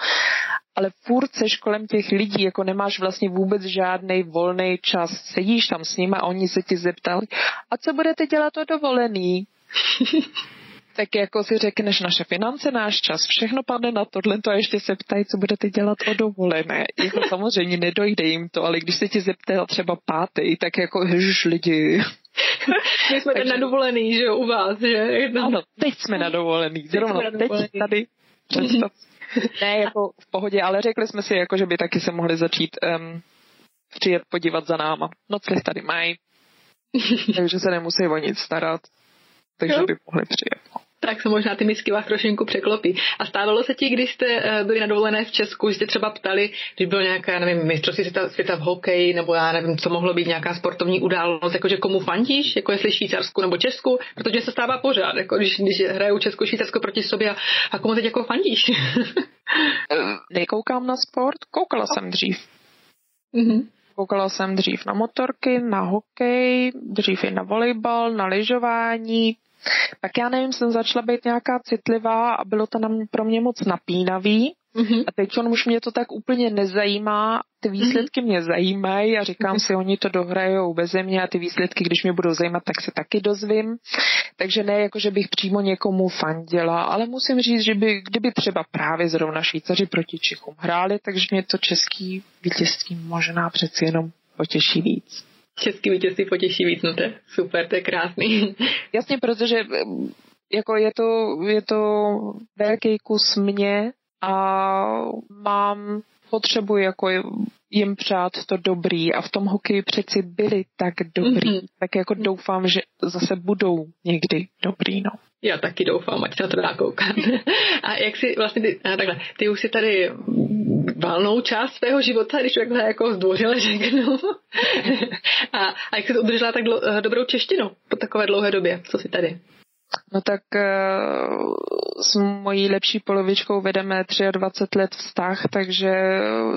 ale furt seš kolem těch lidí, jako nemáš vlastně vůbec žádný volný čas. Sedíš tam s nimi a oni se ti zeptali, a co budete dělat o dovolený? tak jako si řekneš naše finance, náš čas, všechno padne na tohle a ještě se ptají, co budete dělat o dovolené. Jako samozřejmě nedojde jim to, ale když se ti zeptá třeba pátý, tak jako ježiš lidi. My jsme Takže... na dovolený, že u vás, že? Ano, teď jsme na dovolený, zrovna teď, teď tady. Představ. ne, jako v pohodě, ale řekli jsme si, jako, že by taky se mohli začít um, přijet podívat za náma. Noclih tady mají, takže se nemusí o nic starat, takže by mohli přijet. Tak se možná ty misky vás trošinku překlopí. A stávalo se ti, když jste eh, byli na dovolené v Česku, že jste třeba ptali, když bylo nějaká, já nevím, mistrovství světa, světa v hokeji, nebo já nevím, co mohlo být nějaká sportovní událost, jakože komu fandíš, jako jestli Švýcarsku nebo Česku, protože se stává pořád, jako když, když hrajou Česko, Švýcarsko proti sobě a, a komu teď jako fandíš? Nekoukám na sport, koukala jsem dřív. Mm-hmm. Koukala jsem dřív na motorky, na hokej, dřív i na volejbal, na lyžování, tak já nevím, jsem začala být nějaká citlivá a bylo to nám pro mě moc napínavý, Mm-hmm. A teď on už mě to tak úplně nezajímá, ty výsledky mm-hmm. mě zajímají a říkám mm-hmm. si, oni to dohrajou bez mě a ty výsledky, když mě budou zajímat, tak se taky dozvím. Takže ne jako, že bych přímo někomu fandila, ale musím říct, že by, kdyby třeba právě zrovna Švýcaři proti Čechům hráli, takže mě to český vítězství možná přeci jenom potěší víc. Český vítězství potěší víc, no to je super, to je krásný. Jasně, protože jako je to, je to velký kus mě a mám potřebu jako jim přát to dobrý a v tom hokeji přeci byli tak dobrý, mm-hmm. tak jako doufám, že zase budou někdy dobrý, no. Já taky doufám, ať se na to dá koukat. A jak si vlastně, ty, a takhle, ty už si tady valnou část svého života, když takhle jako zdvořile řeknu. a, a jak jsi udržela tak dlo, dobrou češtinu po takové dlouhé době, co jsi tady? No tak uh, s mojí lepší polovičkou vedeme 23 let vztah, takže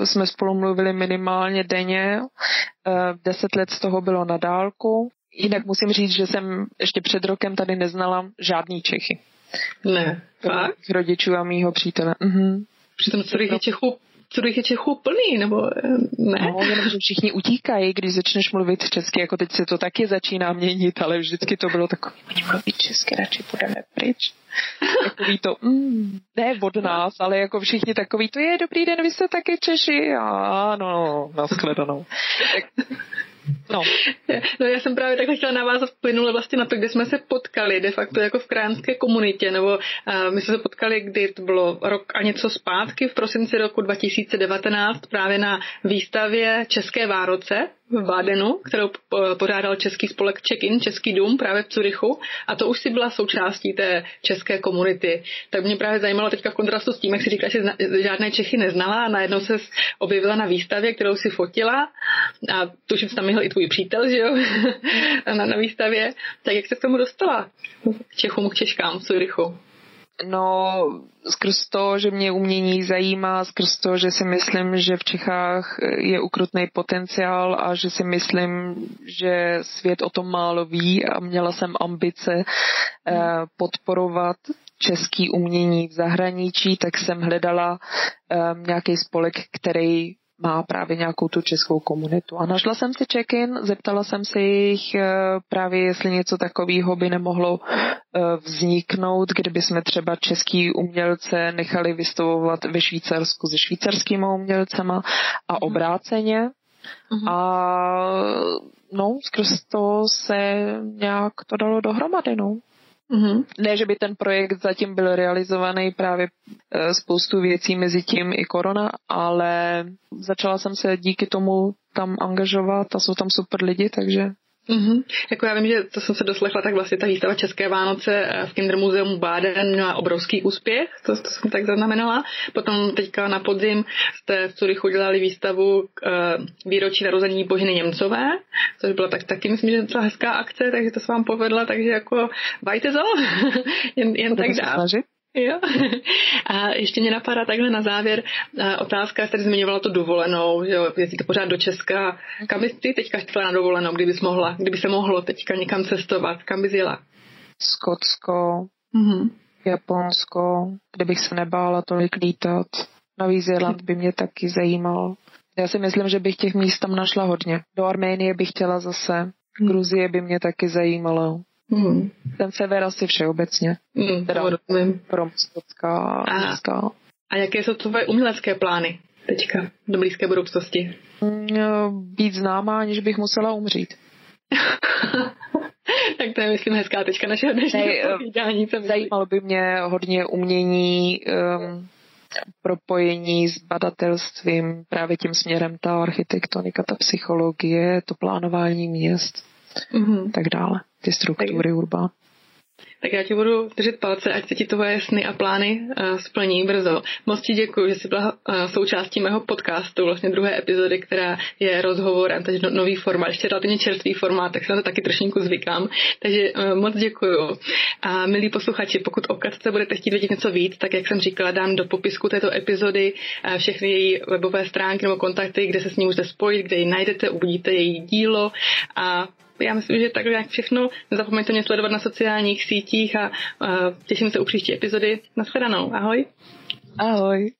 jsme spolu mluvili minimálně denně. Uh, 10 let z toho bylo na dálku. Jinak musím říct, že jsem ještě před rokem tady neznala žádný Čechy. Ne, fakt? Rodičů a mýho přítele. Mhm. Přitom je Čechů co je Čechů plný, nebo eh, ne? No, jenom, že všichni utíkají, když začneš mluvit česky, jako teď se to taky začíná měnit, ale vždycky to bylo takové, oni mluví česky, radši půjdeme pryč. Takový to, mm, ne od nás, ale jako všichni takový, to je dobrý den, vy jste taky Češi, ano, nashledanou. Tak, No. no já jsem právě takhle chtěla navázat plynule vlastně na to, kde jsme se potkali, de facto jako v kránské komunitě, nebo uh, my jsme se potkali, kdy to bylo rok a něco zpátky, v prosinci roku 2019, právě na výstavě České Vároce, v Bádenu, kterou pořádal český spolek Check-in, Český dům právě v Curychu a to už si byla součástí té české komunity. Tak mě právě zajímalo teďka v kontrastu s tím, jak si říkala, že žádné Čechy neznala a najednou se objevila na výstavě, kterou si fotila a tuším, že tam měl i tvůj přítel, že jo, na, na výstavě. Tak jak se k tomu dostala? Čechům, k Češkám v Curychu? No, skrz to, že mě umění zajímá, skrz to, že si myslím, že v Čechách je ukrutný potenciál a že si myslím, že svět o tom málo ví a měla jsem ambice eh, podporovat český umění v zahraničí, tak jsem hledala eh, nějaký spolek, který má právě nějakou tu českou komunitu. A našla jsem si check-in, zeptala jsem se jich eh, právě, jestli něco takového by nemohlo eh, vzniknout, kdyby jsme třeba český umělce nechali vystavovat ve Švýcarsku se švýcarskými umělcema a mhm. obráceně. Mm-hmm. A no, skrz to se nějak to dalo dohromady, no. Mm-hmm. Ne, že by ten projekt zatím byl realizovaný právě e, spoustu věcí mezi tím i korona, ale začala jsem se díky tomu tam angažovat a jsou tam super lidi, takže Mm-hmm. Jako já vím, že to jsem se doslechla, tak vlastně ta výstava České Vánoce eh, v Kindermuseu Baden měla obrovský úspěch, to, to jsem tak zaznamenala. Potom teďka na podzim jste v Curychu dělali výstavu k uh, výročí narození Božiny Němcové, což byla tak taky, myslím, že docela hezká akce, takže to se vám povedla, takže jako bajte to, jen, jen tak dál. Jo. A ještě mě napadá takhle na závěr otázka, jste zmiňovala to dovolenou, že jo, jezdíte pořád do Česka. Kam bys ty teďka chtěla na dovolenou, kdybys mohla, kdyby se mohlo teďka někam cestovat, kam bys jela? Skotsko, mm-hmm. Japonsko, kde bych se nebála tolik lítat. Nový Zéland by mě taky zajímal. Já si myslím, že bych těch míst tam našla hodně. Do Arménie bych chtěla zase. Gruzie by mě taky zajímalo. Mm. Ten sever asi všeobecně. Mm, teda promstovská a, a jaké jsou tvoje umělecké plány teďka do blízké budoucnosti? Mm, být známá, aniž bych musela umřít. tak to je, myslím, hezká tečka našeho dnešního eh, povídání. Zajímalo by mě hodně umění, um, propojení s badaatelstvím, právě tím směrem ta architektonika, ta psychologie, to plánování měst, mm-hmm. tak dále ty struktury tak, urbán. Tak já ti budu držet palce, ať se ti tvoje sny a plány uh, splní brzo. Moc ti děkuji, že jsi byla uh, součástí mého podcastu, vlastně druhé epizody, která je rozhovorem, takže no, nový formát, ještě relativně čerstvý formát, tak se na to taky trošinku zvykám. Takže uh, moc děkuji. A milí posluchači, pokud o Katce budete chtít vědět něco víc, tak jak jsem říkala, dám do popisku této epizody uh, všechny její webové stránky nebo kontakty, kde se s ní můžete spojit, kde ji najdete, uvidíte její dílo a já myslím, že takhle jak všechno. Nezapomeňte mě sledovat na sociálních sítích a těším se u příští epizody. Naschledanou. Ahoj. Ahoj.